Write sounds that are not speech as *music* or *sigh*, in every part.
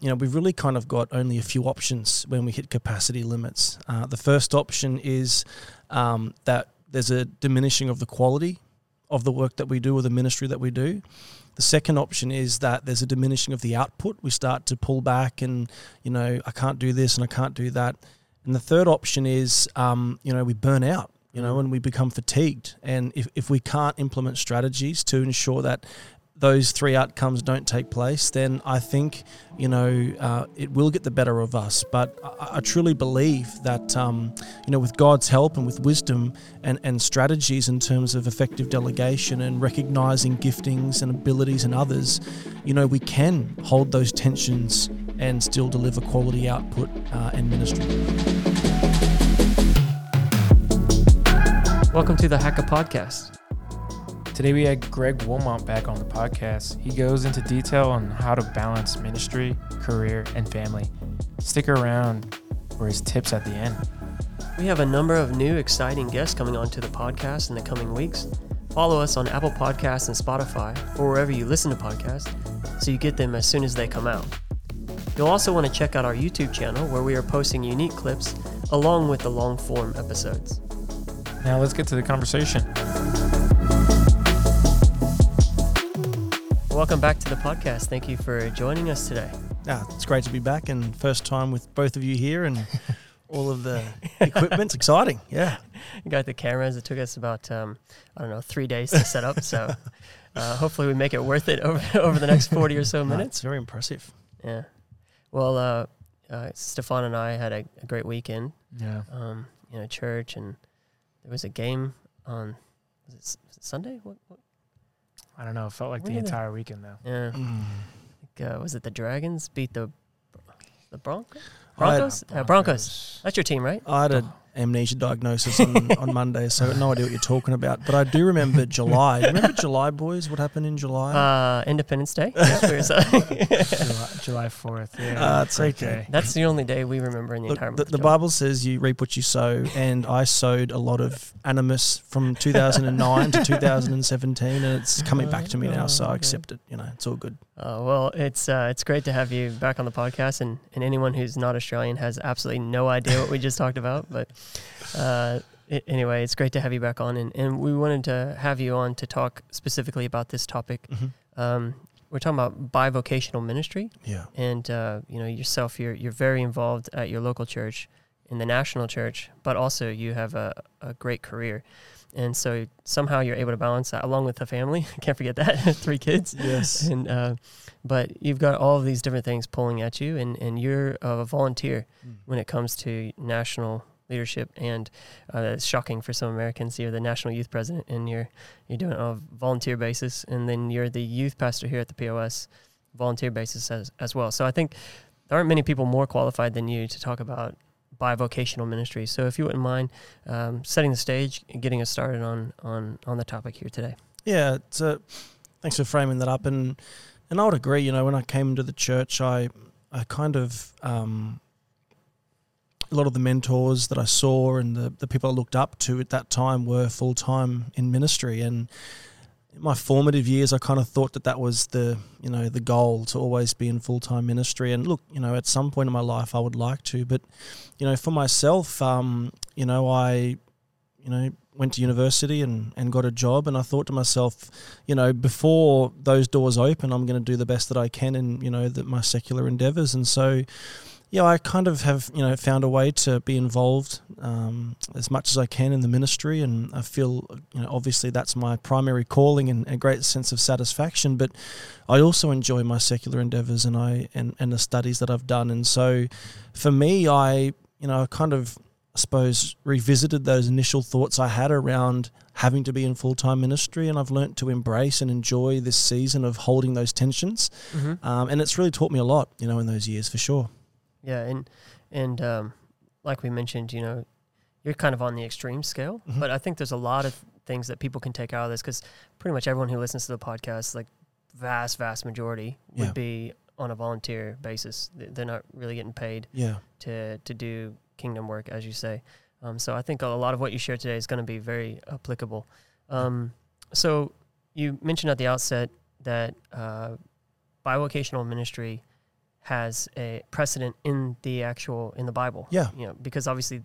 you know, we've really kind of got only a few options when we hit capacity limits. Uh, the first option is um, that there's a diminishing of the quality of the work that we do or the ministry that we do. The second option is that there's a diminishing of the output. We start to pull back and, you know, I can't do this and I can't do that. And the third option is, um, you know, we burn out, you know, and we become fatigued. And if, if we can't implement strategies to ensure that those three outcomes don't take place, then I think you know uh, it will get the better of us. But I, I truly believe that um, you know with God's help and with wisdom and, and strategies in terms of effective delegation and recognizing giftings and abilities in others, you know we can hold those tensions and still deliver quality output uh, and ministry. Welcome to the Hacka Podcast. Today we had Greg Willmott back on the podcast. He goes into detail on how to balance ministry, career, and family. Stick around for his tips at the end. We have a number of new exciting guests coming onto the podcast in the coming weeks. Follow us on Apple Podcasts and Spotify or wherever you listen to podcasts so you get them as soon as they come out. You'll also want to check out our YouTube channel where we are posting unique clips along with the long form episodes. Now let's get to the conversation. Welcome back to the podcast. Thank you for joining us today. Yeah, it's great to be back and first time with both of you here and *laughs* all of the equipment's exciting. Yeah. You got the cameras. It took us about um, I don't know three days to set up. So *laughs* uh, hopefully we make it worth it over *laughs* over the next forty or so minutes. It's very impressive. Yeah. Well, uh, uh, Stefan and I had a, a great weekend. Yeah. Um, you know, church, and there was a game on was it, was it Sunday? What, what? I don't know. It felt like Where the entire weekend though. Yeah. Mm. Like, uh, was it the Dragons beat the the Broncos? Broncos? Uh, Broncos. That's your team, right? I had an amnesia diagnosis on, on Monday, so no idea what you're talking about. But I do remember July. Remember July, boys? What happened in July? Uh, Independence Day. Uh, *laughs* July, July 4th. Yeah. Uh, it's Great okay. That's the only day we remember in the Look, entire the, the Bible says you reap what you sow, and I sowed a lot of animus from 2009 to 2017, and it's coming back to me now, so I accept it. You know, it's all good. Uh, well, it's uh, it's great to have you back on the podcast, and, and anyone who's not Australian has absolutely no idea what we just talked about. But uh, i anyway, it's great to have you back on, and, and we wanted to have you on to talk specifically about this topic. Mm-hmm. Um, we're talking about bivocational ministry, Yeah. and uh, you know yourself, you're you're very involved at your local church, in the national church, but also you have a, a great career. And so somehow you're able to balance that along with the family. *laughs* Can't forget that *laughs* three kids Yes. and uh, but you've got all of these different things pulling at you, and and you're a volunteer when it comes to national leadership. And uh, it's shocking for some Americans. You're the national youth president, and you're you're doing it on a volunteer basis, and then you're the youth pastor here at the POS, volunteer basis as as well. So I think there aren't many people more qualified than you to talk about bivocational ministry. So if you wouldn't mind um, setting the stage and getting us started on on on the topic here today. Yeah, a, thanks for framing that up, and and I would agree. You know, when I came into the church, I I kind of um, a lot of the mentors that I saw and the the people I looked up to at that time were full time in ministry, and my formative years, I kind of thought that that was the you know the goal to always be in full time ministry. And look, you know, at some point in my life, I would like to, but you know, for myself, um, you know, I you know went to university and, and got a job and I thought to myself, you know, before those doors open, I'm going to do the best that I can in, you know, the, my secular endeavors. And so, yeah, I kind of have, you know, found a way to be involved um, as much as I can in the ministry. And I feel, you know, obviously that's my primary calling and a great sense of satisfaction. But I also enjoy my secular endeavors and I, and, and the studies that I've done. And so for me, I, you know, I kind of, I suppose, revisited those initial thoughts I had around having to be in full time ministry, and I've learnt to embrace and enjoy this season of holding those tensions. Mm-hmm. Um, and it's really taught me a lot, you know, in those years for sure. Yeah, and and um, like we mentioned, you know, you're kind of on the extreme scale, Mhm. but I think there's a lot of things that people can take out of this because pretty much everyone who listens to the podcast, like vast, vast majority, would Yeah. be on a volunteer basis. They- They're not really getting paid Yeah. to to do kingdom work, as you say. Um, so I think a lot of what you shared today is going to be very applicable. Um, so you mentioned at the outset that uh, bivocational ministry has a precedent in the actual in the Bible. Yeah. You know, because obviously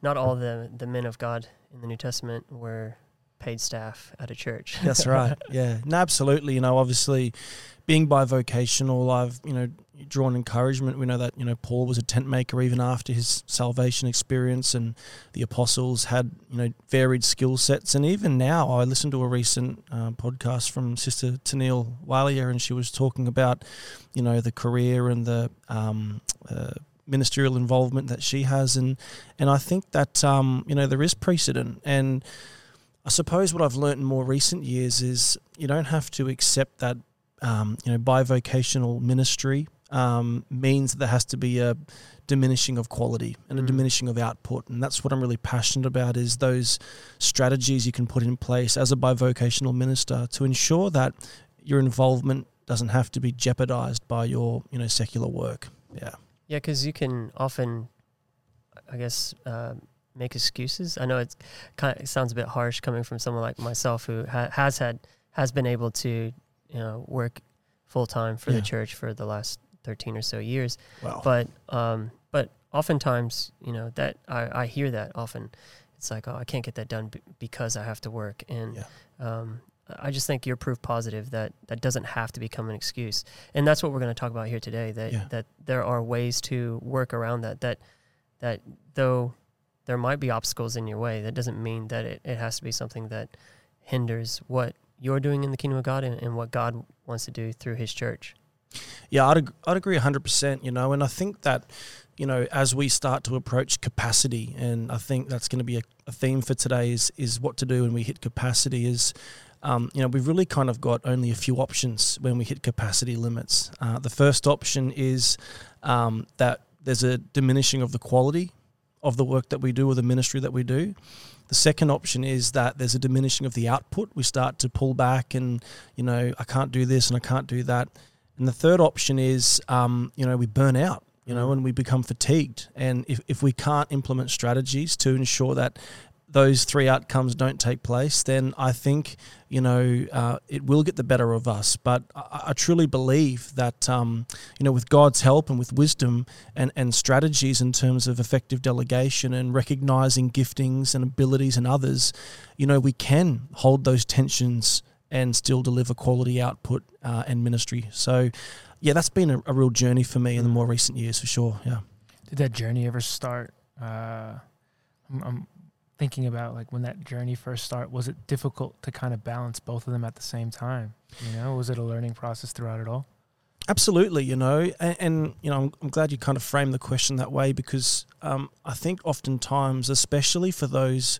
not all the the men of God in the New Testament were paid staff at a church. That's right. *laughs* Yeah. No, absolutely. You know, obviously being bivocational, I've, you know, drawn encouragement. We know that, you know, Paul was a tent maker even after his salvation experience and the apostles had, you know, varied skill sets. And even now, I listened to a recent uh, podcast from Sister Tennille Walia and she was talking about, you know, the career and the, um, uh, ministerial involvement that she has and and I think that um, you know there is precedent and I suppose what I've learned in more recent years is you don't have to accept that um, you know bivocational ministry um, means that there has to be a diminishing of quality and a Mm. diminishing of output, and that's what I'm really passionate about. Is those strategies you can put in place as a bivocational minister to ensure that your involvement doesn't have to be jeopardized by your you know secular work. Yeah. Yeah, because you can often, I guess, uh, make excuses. I know it's kind of, it sounds a bit harsh coming from someone like myself who ha- has had has been able to, you know, work full time for Yeah. the church for the last thirteen or so years. Wow. But um, but oftentimes, you know, that I, I hear that often. It's like, oh, I can't get that done b- because I have to work, and Yeah. um, I just think you're proof positive that that doesn't have to become an excuse, and that's what we're going to talk about here today. That Yeah. that there are ways to work around that. That that though there might be obstacles in your way, that doesn't mean that it, it has to be something that hinders what you're doing in the kingdom of God and, and what God wants to do through His church. Yeah, I'd, I'd agree 100%, you know, and I think that, you know, as we start to approach capacity, and I think that's going to be a, a theme for today is, is what to do when we hit capacity is, um, you know, we've really kind of got only a few options when we hit capacity limits. Uh, the first option is um, that there's a diminishing of the quality of the work that we do or the ministry that we do. The second option is that there's a diminishing of the output. We start to pull back and, you know, I can't do this and I can't do that. And the third option is, um, you know, we burn out, you know, and we become fatigued. And if, if we can't implement strategies to ensure that those three outcomes don't take place, then I think, you know, uh, it will get the better of us. But I, I truly believe that, um, you know, with God's help and with wisdom and, and strategies in terms of effective delegation and recognizing giftings and abilities in others, you know, we can hold those tensions and still deliver quality output uh, and ministry. So, yeah, that's been a, a real journey for me in the more recent years, for sure. Yeah. Did that journey ever start? Uh, I'm, I'm thinking about like when that journey first started. Was it difficult to kind of balance both of them at the same time? You know, was it a learning process throughout it all? Absolutely, you know, and, and you know, I'm, I'm glad you kind of framed the question that way because um, I think oftentimes, especially for those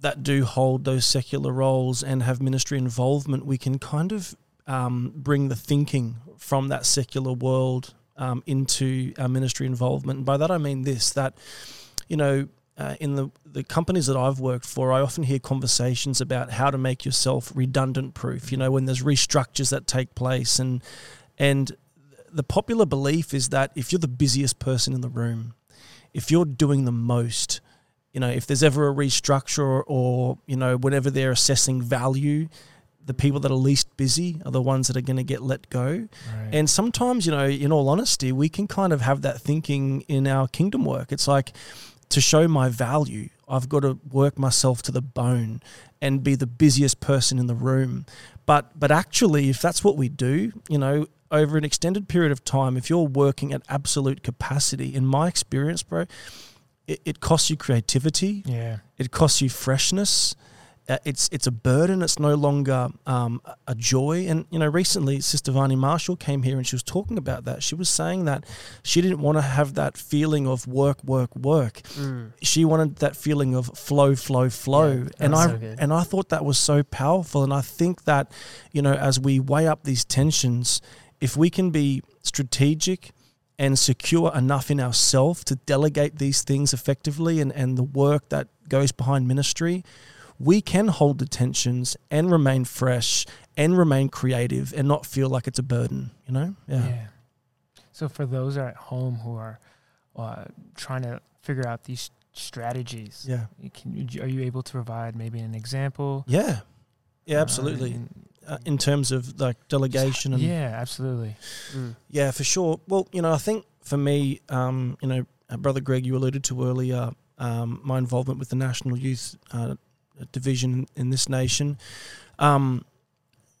that do hold those secular roles and have ministry involvement, we can kind of um, bring the thinking from that secular world um, into our ministry involvement. And by that I mean this: that you know, uh, in the the companies that I've worked for, I often hear conversations about how to make yourself redundant proof. You know, when there's restructures that take place, and and the popular belief is that if you're the busiest person in the room, if you're doing the most, you know, if there's ever a restructure or, you know, whenever they're assessing value, the people that are least busy are the ones that are going to get let go. Right. And sometimes, you know, in all honesty, we can kind of have that thinking in our kingdom work. It's like to show my value, I've got to work myself to the bone and be the busiest person in the room. But but actually, if that's what we do, you know, over an extended period of time, if you're working at absolute capacity, in my experience, bro, it, it costs you creativity yeah. it costs you freshness. Uh, it's it's a burden. It's no longer um, a- joy. And you know, recently, Sister Vani Marshall came here and she was talking about that. She was saying that she didn't want to have that feeling of work, work, work. Mm. She wanted that feeling of flow, flow, flow. Yeah, and I so and I thought that was so powerful. And I think that you know, as we weigh up these tensions, if we can be strategic and secure enough in ourselves to delegate these things effectively and, and the work that goes behind ministry, we can hold the tensions and remain fresh and remain creative and not feel like it's a burden, you know? Yeah. So for those at home who are uh, trying to figure out these strategies, Yeah. can you, are you able to provide maybe an example? Yeah. Yeah, Uh, absolutely. and- uh, in terms of like delegation and yeah, absolutely. Mm. yeah, for sure. Well, you know, I think for me, um, you know, uh, brother Greg, you alluded to earlier um, my involvement with the national youth uh, division in this nation. Um,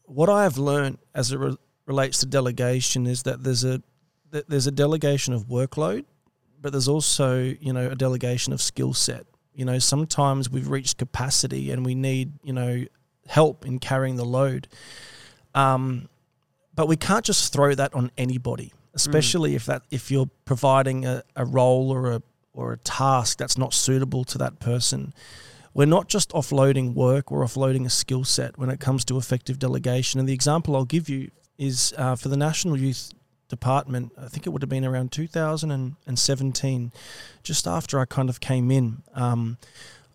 what I have learned as it re- relates to delegation is that there's a that there's a delegation of workload, but there's also you know a delegation of skill set. You know, sometimes we've reached capacity and we need you know help in carrying the load. Um, but we can't just throw that on anybody, especially if that if you're providing a, a role or a or a task that's not suitable to that person. We're not just offloading work, we're offloading a skill set when it comes to effective delegation. And the example I'll give you is uh, for the National Youth Department, I think it would have been around 2017, just after I kind of came in. Um,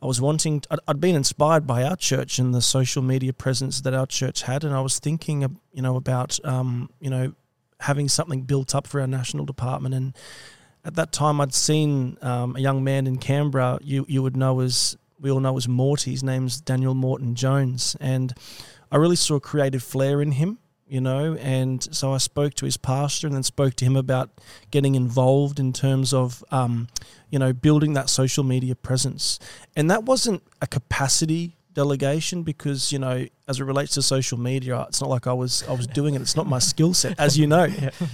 I was wanting, I'd, been inspired by our church and the social media presence that our church had, and I was thinking, you know, about, um, you know, having something built up for our national department. And at that time, I'd seen um, a young man in Canberra. You you would know as we all know as Morty. His name's Daniel Morton Jones, and I really saw a creative flair in him. You know, and so I spoke to his pastor and then spoke to him about getting involved in terms of, um, you know, building that social media presence. And that wasn't a capacity delegation because you know as it relates to social media it's not like I was I was doing it it's not my skill set as you know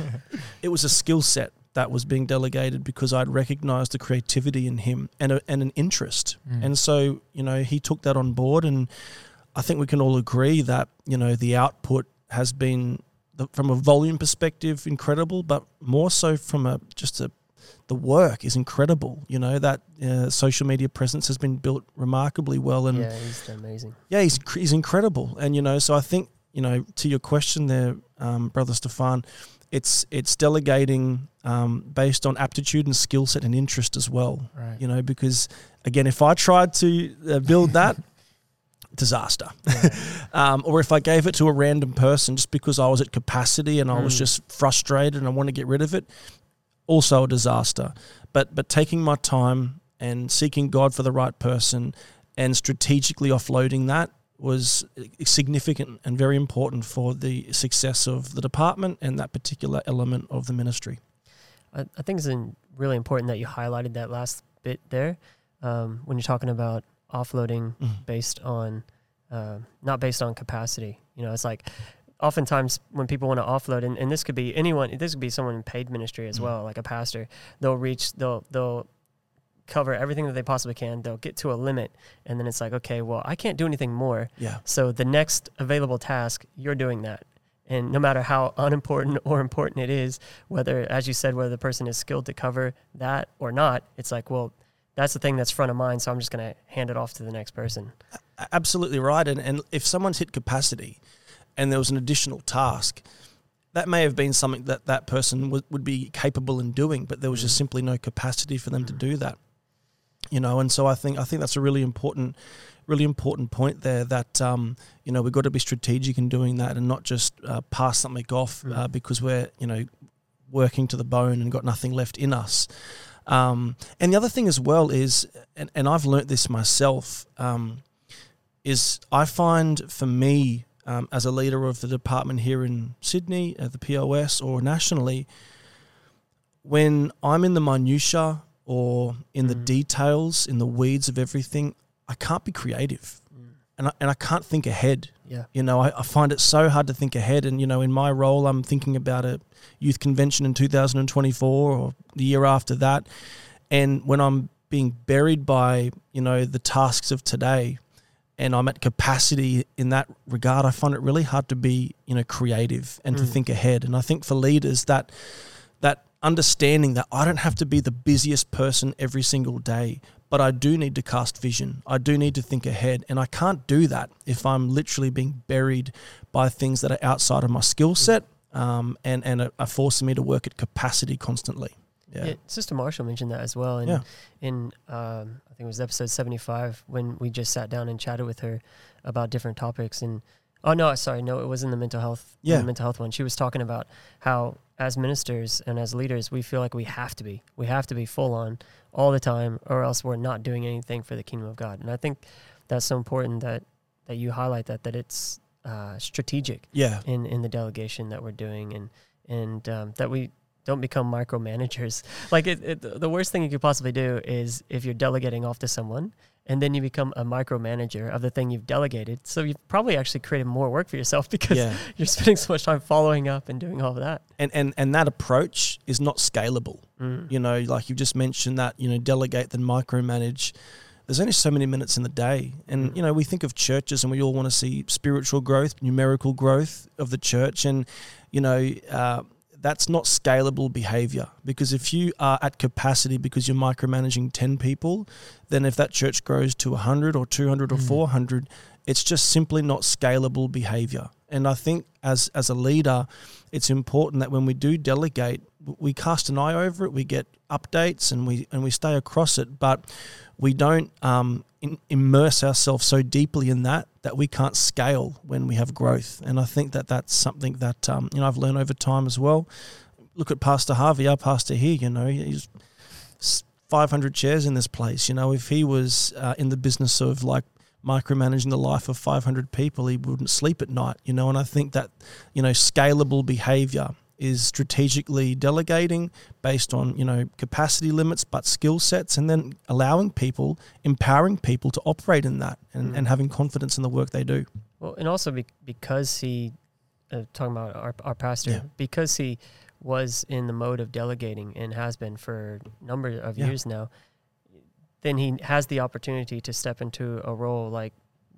*laughs* it was a skill set that was being delegated because I'd recognized the creativity in him and a, and an interest Mm. and so you know he took that on board and I think we can all agree that you know the output has been the, from a volume perspective incredible but more so from a just a the work is incredible you know that uh, social media presence has been built remarkably well and yeah, he's amazing. yeah, he's he's incredible, and you know, so I think you know to your question there, um, brother Stefan, it's it's delegating um, based on aptitude and skill set and interest as well. Right. You know, because again, if I tried to uh, build that. *laughs* Disaster, *laughs* um, or if I gave it to a random person just because I was at capacity and I was Mm. just frustrated and I want to get rid of it, also a disaster. But but taking my time and seeking God for the right person and strategically offloading that was significant and very important for the success of the department and that particular element of the ministry. I, I think it's really important that you highlighted that last bit there um, when you're talking about offloading Mm. based on uh, not based on capacity. You know, it's like oftentimes when people want to offload, and, and this could be anyone, this could be someone in paid ministry as Mm. well, like a pastor. They'll reach, they'll they'll cover everything that they possibly can. They'll get to a limit, and then it's like, okay, well, I can't do anything more. Yeah. So the next available task, you're doing that. And no matter how unimportant *laughs* or important it is, whether, as you said, whether the person is skilled to cover that or not, it's like, well, that's the thing that's front of mind. So I'm just going to hand it off to the next person. Absolutely right. And, and if someone's hit capacity and there was an additional task, that may have been something that that person would, would be capable in doing, but there was just simply no capacity for them to Mm. do that. You know, and so I think I think that's a really important, really important point there. That um, you know we've got to be strategic in doing that and not just uh, pass something off uh, Mm. because we're you know working to the bone and got nothing left in us. Um, and the other thing as well is, and, and I've learnt this myself, um, is I find for me um, as a leader of the department here in Sydney, at the POS or nationally, when I'm in the minutia or in the Mm. details, in the weeds of everything, I can't be creative, and I, and I can't think ahead. Yeah. You know, I, I find it so hard to think ahead. And, you know, in my role, I'm thinking about a youth convention in 2024 or the year after that. And when I'm being buried by, you know, the tasks of today and I'm at capacity in that regard, I find it really hard to be, you know, creative and to Mm. think ahead. And I think for leaders, that, that understanding that I don't have to be the busiest person every single day, but I do need to cast vision. I do need to think ahead. And I can't do that if I'm literally being buried by things that are outside of my skill set um, and, and are, are forcing me to work at capacity constantly. Yeah. Yeah. Sister Marshall mentioned that as well. And Yeah. in, um, I think it was episode 75 when we just sat down and chatted with her about different topics. And, oh, no, sorry. No, it was in the mental health, Yeah. the mental health one. She was talking about how as ministers and as leaders, we feel like we have to be, we have to be full on all the time or else we're not doing anything for the kingdom of God. And I think that's so important that, that you highlight that, that it's, uh, strategic Yeah. in in the delegation that we're doing, and and um, that we don't become micromanagers. *laughs* Like it, it, the worst thing you could possibly do is if you're delegating off to someone and then you become a micromanager of the thing you've delegated. So you've probably actually created more work for yourself *laughs* because Yeah. you're spending so much time following up and doing all of that. And, and and that approach is not scalable. Mm. You know, like you just mentioned that, you know, delegate then micromanage. There's only so many minutes in the day. And, Mm. you know, we think of churches and we all want to see spiritual growth, numerical growth of the church. And, you know, uh, that's not scalable behavior because if you are at capacity because you're micromanaging 10 people, then if that church grows to 100 or 200 or Mm. 400, it's just simply not scalable behavior. And I think as as a leader, it's important that when we do delegate, we cast an eye over it, we get updates, and we and we stay across it, but we don't um, in, immerse ourselves so deeply in that that we can't scale when we have growth. And I think that that's something that um, you know I've learned over time as well. Look at Pastor Harvey, our pastor here. You know, he's 500 chairs in this place. You know, if he was uh, in the business of like micromanaging the life of 500 people, he wouldn't sleep at night. You know, and I think that you know scalable behavior is strategically delegating based on you know capacity limits but skill sets and then allowing people empowering people to operate in that and, Mm. and having confidence in the work they do Well, and also be- because he, uh, talking about our, our pastor, Yeah. because he was in the mode of delegating and has been for a number of Yeah. years now, then he has the opportunity to step into a role like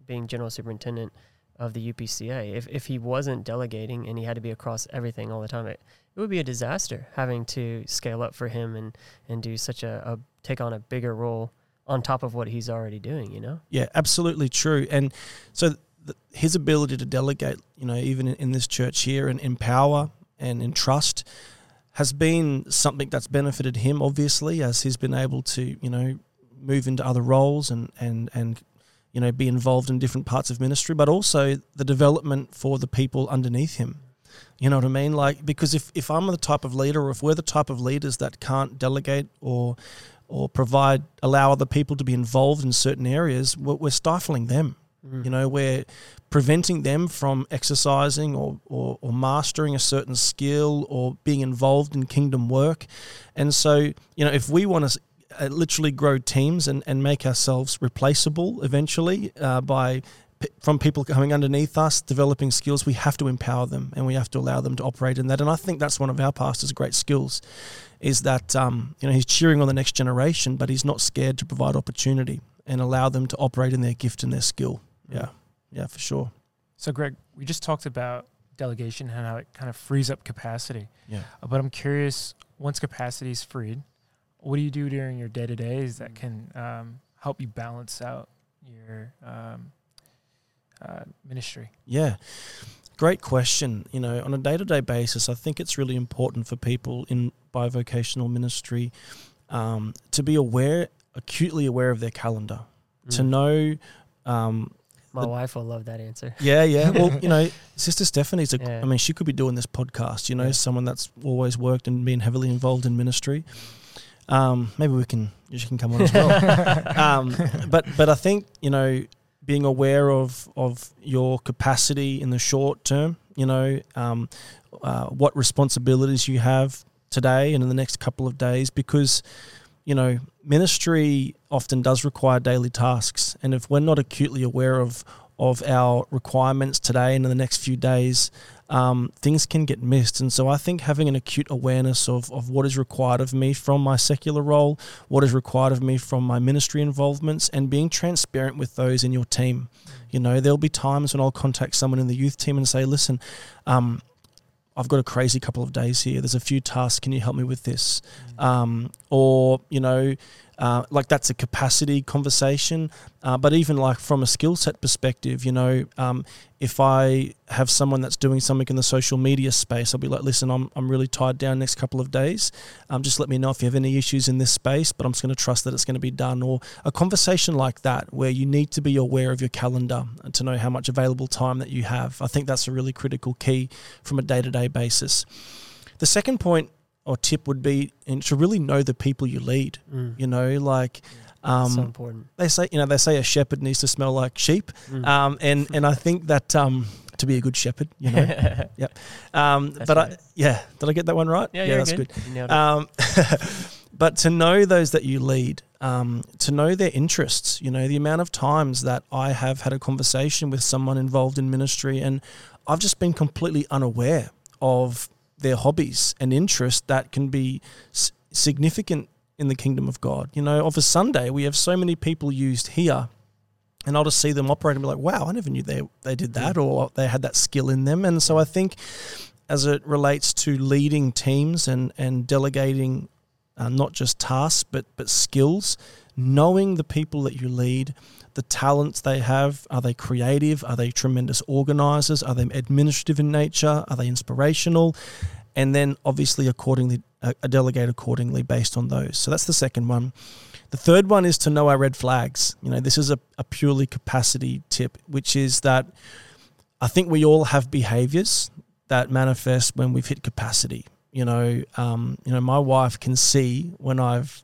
being general superintendent of the UPCA. If, if he wasn't delegating and he had to be across everything all the time, it, it would be a disaster having to scale up for him and, and do such a, a take on a bigger role on top of what he's already doing, you know? Yeah, absolutely true. And so th- his ability to delegate, you know, even in, in this church here and empower and entrust has been something that's benefited him, obviously, as he's been able to, you know, move into other roles and, and, and you know, be involved in different parts of ministry, but also the development for the people underneath him. You know what I mean? Like, because if, if I'm the type of leader, or if we're the type of leaders that can't delegate or or provide allow other people to be involved in certain areas, we're, we're stifling them. Mm. You know, we're preventing them from exercising or, or, or mastering a certain skill or being involved in kingdom work. And so, you know, if we want to uh, literally grow teams and, and make ourselves replaceable eventually uh, by p- from people coming underneath us, developing skills, we have to empower them and we have to allow them to operate in that. And I think that's one of our pastors' great skills, is that um, you know he's cheering on the next generation, but he's not scared to provide opportunity and allow them to operate in their gift and their skill. Yeah, yeah, for sure. So, Greg, we just talked about delegation and how it kind of frees up capacity. Yeah. But I'm curious, once capacity is freed, what do you do during your day to days that can um, help you balance out your um, uh, ministry? Yeah. Great question. You know, on a day to day basis, I think it's really important for people in bivocational ministry um, to be aware, acutely aware of their calendar, to Mm. know. Um, My the- wife will love that answer. yeah, yeah. Well, *laughs* you know, Sister Stephanie's. A, Yeah. I mean, she could be doing this podcast. You know, Yeah. someone that's always worked and been heavily involved in ministry. Um, maybe we can. She can come on as well. *laughs* um, but but I think you know being aware of of your capacity in the short term, you know, um, uh, what responsibilities you have today and in the next couple of days, because you know ministry often does require daily tasks, and if we're not acutely aware of of our requirements today and in the next few days, um, things can get missed. And so I think having an acute awareness of, of what is required of me from my secular role, what is required of me from my ministry involvements, and being transparent with those in your team. You know, there'll be times when I'll contact someone in the youth team and say, listen, um, I've got a crazy couple of days here. There's a few tasks. Can you help me with this? Um, or, you know, uh, like that's a capacity conversation. Uh, but even like from a skill set perspective, you know, um, if I have someone that's doing something in the social media space, I'll be like, listen, I'm, I'm really tied down next couple of days. Um, just let me know if you have any issues in this space, but I'm just going to trust that it's going to be done. Or a conversation like that where you need to be aware of your calendar and to know how much available time that you have. I think that's a really critical key from a day to day basis. The second point or tip would be and to really know the people you lead. Mm. You know, like um, so important. they say, you know, they say a shepherd needs to smell like sheep. Mm. Um, and *laughs* and I think that um, to be a good shepherd, you know. *laughs* Yeah. Um, That's but I, yeah, did I get that one right? yeah, you're that's good. It. Um, *laughs* but to know those that you lead, um, to know their interests, you know, the amount of times that I have had a conversation with someone involved in ministry and I've just been completely unaware of their hobbies and interests that can be s- significant in the kingdom of God. You know, of a Sunday, we have so many people used here. And I'll just see them operate and be like, wow, I never knew they, they did that or they had that skill in them. And so I think as it relates to leading teams and, and delegating uh, not just tasks but but skills, knowing the people that you lead, the talents they have, are they creative? Are they tremendous organizers? Are they administrative in nature? Are they inspirational? And then obviously accordingly uh, delegate accordingly based on those. So that's the second one. The third one is to know our red flags. You know, this is a, a purely capacity tip, which is that I think we all have behaviors that manifest when we've hit capacity. You know, um, you know, my wife can see when I've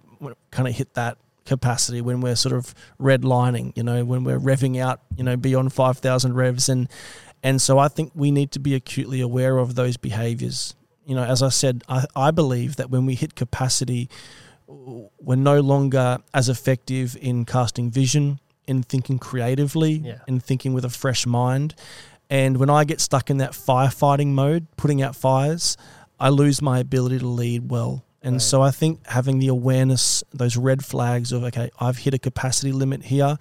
kind of hit that capacity when we're sort of redlining. You know, when we're revving out. You know, beyond five thousand revs, and and so I think we need to be acutely aware of those behaviors. You know, as I said, I, I believe that when we hit capacity, we're no longer as effective in casting vision, in thinking creatively, Yeah. in thinking with a fresh mind. And when I get stuck in that firefighting mode, putting out fires, I lose my ability to lead well. And Right. so I think having the awareness, those red flags of, okay, I've hit a capacity limit here,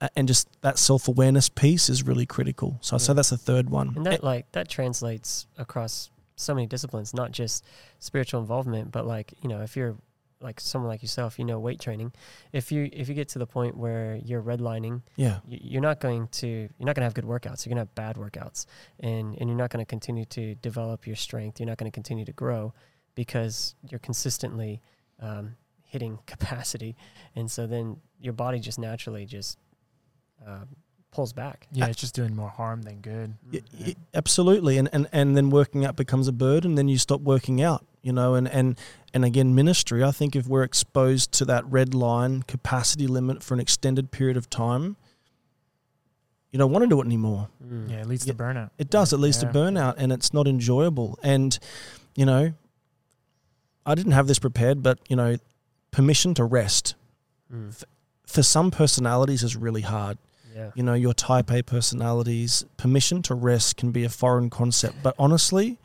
uh, and just that self awareness piece is really critical. So I'd say that's the third one. And that like that translates across so many disciplines, not just spiritual involvement, but like you know, if you're like someone like yourself, you know, weight training. If you if you get to the point where you're redlining, yeah. y- you're not going to you're not going to have good workouts. You're going to have bad workouts, and and you're not going to continue to develop your strength. You're not going to continue to grow because you're consistently um, hitting *laughs* capacity, and so then your body just naturally just uh, pulls back. Yeah, it's just doing more harm than good. Y- y- absolutely and, and and then working out becomes a burden and then you stop working out you know and and and again ministry i think if we're exposed to that red line capacity limit for an extended period of time you don't want to do it anymore Mm. Yeah, it leads Yeah. to burnout. it does it leads Yeah. to burnout and it's not enjoyable and you know i didn't have this prepared but you know permission to rest Mm. for some personalities is really hard Yeah. you know, your type A personalities, permission to rest can be a foreign concept. But honestly,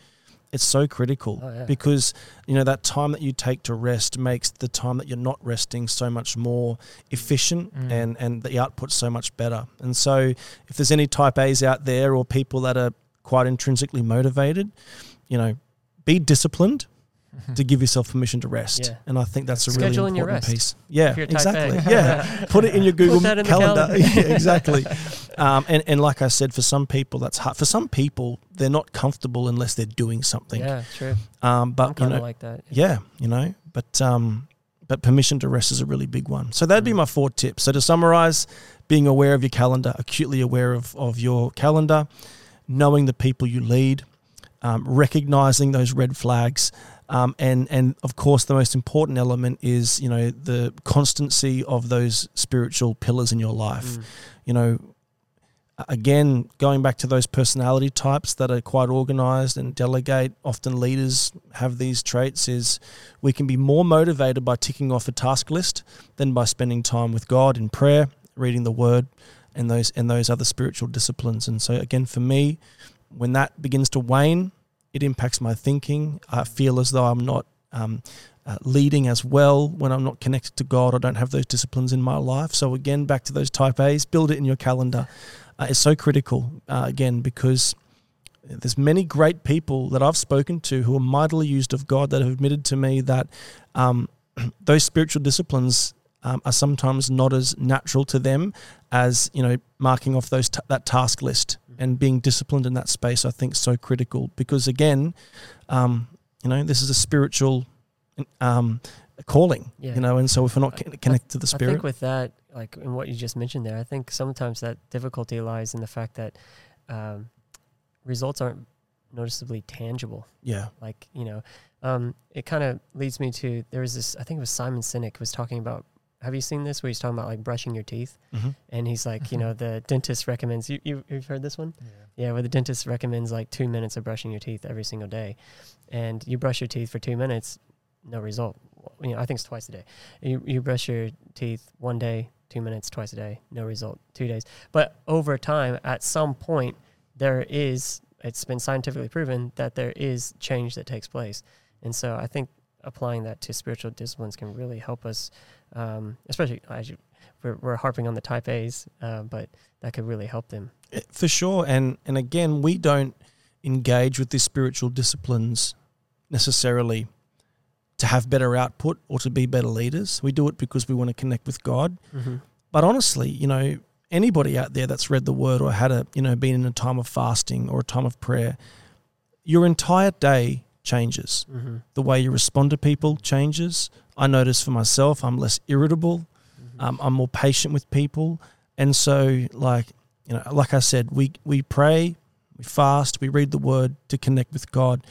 it's so critical Oh, yeah. because, you know, that time that you take to rest makes the time that you're not resting so much more efficient Mm. and, and the output so much better. And so if there's any type A's out there or people that are quite intrinsically motivated, you know, be disciplined to give yourself permission to rest. Yeah. And I think that's a really Schedule in your important rest. piece. Yeah, If you're type exactly. Yeah. *laughs* Put it in your Google that in the calendar. *laughs* calendar. yeah, exactly. Um, and, and like I said, for some people, that's hard. For some people, they're not comfortable unless they're doing something. Yeah, true. Um, I'm but, you know, like that. yeah, you know, but, um, but permission to rest is a really big one. So that'd be Mm. my four tips. So to summarize, being aware of your calendar, acutely aware of, of your calendar, knowing the people you lead, um, recognizing those red flags, um, and and of course the most important element is you know the constancy of those spiritual pillars in your life. Mm. You know, again going back to those personality types that are quite organized and delegate. Often leaders have these traits. Is we can be more motivated by ticking off a task list than by spending time with God in prayer, reading the Word, and those and those other spiritual disciplines. And so again, for me, when that begins to wane, it impacts my thinking. I feel as though I'm not um, uh, leading as well when I'm not connected to God. I don't have those disciplines in my life. So again, back to those type A's, build it in your calendar. Uh, it's so critical uh, again because there's many great people that I've spoken to who are mightily used of God that have admitted to me that um, *clears throat* those spiritual disciplines um, are sometimes not as natural to them as you know marking off those t- that task list and being disciplined in that space. I think is so critical because again, um, you know, this is a spiritual um, calling. Yeah. You know, and so if we're not con- connected to the spirit, I think with that, like in what you just mentioned there, I think sometimes that difficulty lies in the fact that um, results aren't noticeably tangible. yeah, Like you know, um, it kind of leads me to there was this. I think it was Simon Sinek was talking about have you seen this where he's talking about like brushing your teeth? Mm-hmm. And he's like, you know, the dentist recommends you, you you've heard this one? Yeah, where the dentist recommends like two minutes of brushing your teeth every single day, and you brush your teeth for two minutes, no result. You know, I think it's twice a day. You you brush your teeth one day, two minutes, twice a day, no result. Two days, but over time, at some point, there is. It's been scientifically proven that there is change that takes place, and so I think applying that to spiritual disciplines can really help us, um, especially as you, we're, we're harping on the type A's, uh, but that could really help them. Eh, For sure. And and again, we don't engage with these spiritual disciplines necessarily to have better output or to be better leaders. We do it because we want to connect with God. Mm-hmm. But honestly, you know, anybody out there that's read the word or had a, you know, been in a time of fasting or a time of prayer, your entire day changes. Mm-hmm. The way you respond to people changes. I notice for myself, I'm less irritable. Mm-hmm. Um, I'm more patient with people, and so like you know, like I said, we we pray, we fast, we read the Word to connect with God,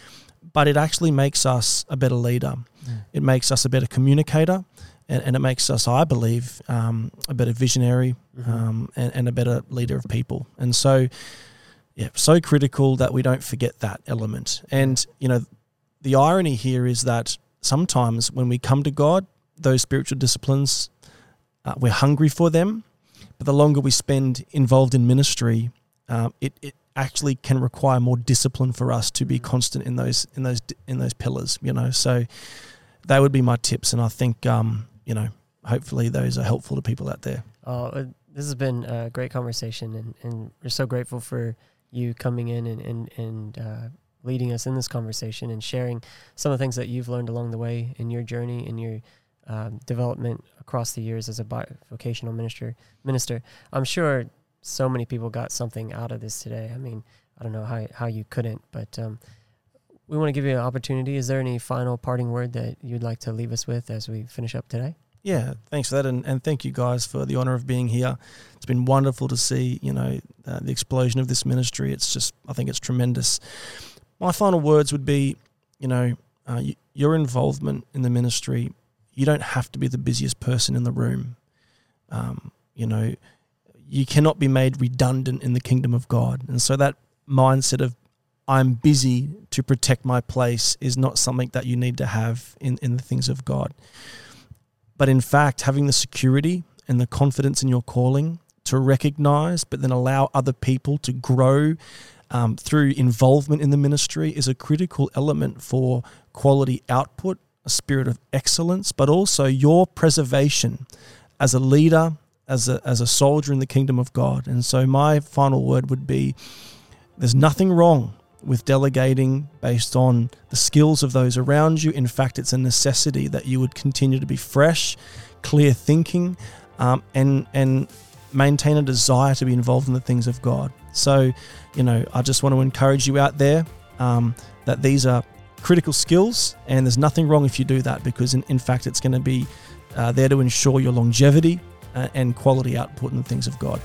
but it actually makes us a better leader. Mm. It makes us a better communicator, and, and it makes us, I believe, um, a better visionary Mhm. um, and, and a better leader of people. And so, yeah, so critical that we don't forget that element. And you know, the irony here is that sometimes when we come to God, those spiritual disciplines, uh, we're hungry for them, but the longer we spend involved in ministry, um, it, it actually can require more discipline for us to be constant in those in those in those pillars. You know, so they would be my tips, and I think um, you know, hopefully those are helpful to people out there. Oh, uh, this has been a great conversation, and, and we're so grateful for you coming in and and, and uh, leading us in this conversation and sharing some of the things that you've learned along the way in your journey in your um, development across the years as a vocational minister. Minister, I'm sure so many people got something out of this today. I mean, I don't know how how you couldn't, but um, we want to give you an opportunity. Is there any final parting word that you'd like to leave us with as we finish up today? Yeah, thanks for that, and, and thank you guys for the honor of being here. It's been wonderful to see, you know, uh, the explosion of this ministry. It's just, I think it's tremendous. My final words would be, you know, uh, y- your involvement in the ministry. You don't have to be the busiest person in the room. Um, you know, you cannot be made redundant in the kingdom of God, and so that mindset of I'm busy to protect my place is not something that you need to have in, in the things of God. But in fact, having the security and the confidence in your calling to recognize, but then allow other people to grow um, through involvement in the ministry is a critical element for quality output, a spirit of excellence, but also your preservation as a leader, as a, as a soldier in the kingdom of God. And so, my final word would be there's nothing wrong with delegating based on the skills of those around you. In fact, it's a necessity that you would continue to be fresh, clear thinking, um, and and maintain a desire to be involved in the things of God. So, you know, I just want to encourage you out there um, that these are critical skills, and there's nothing wrong if you do that because, in, in fact, it's going to be uh, there to ensure your longevity uh, and quality output in the things of God.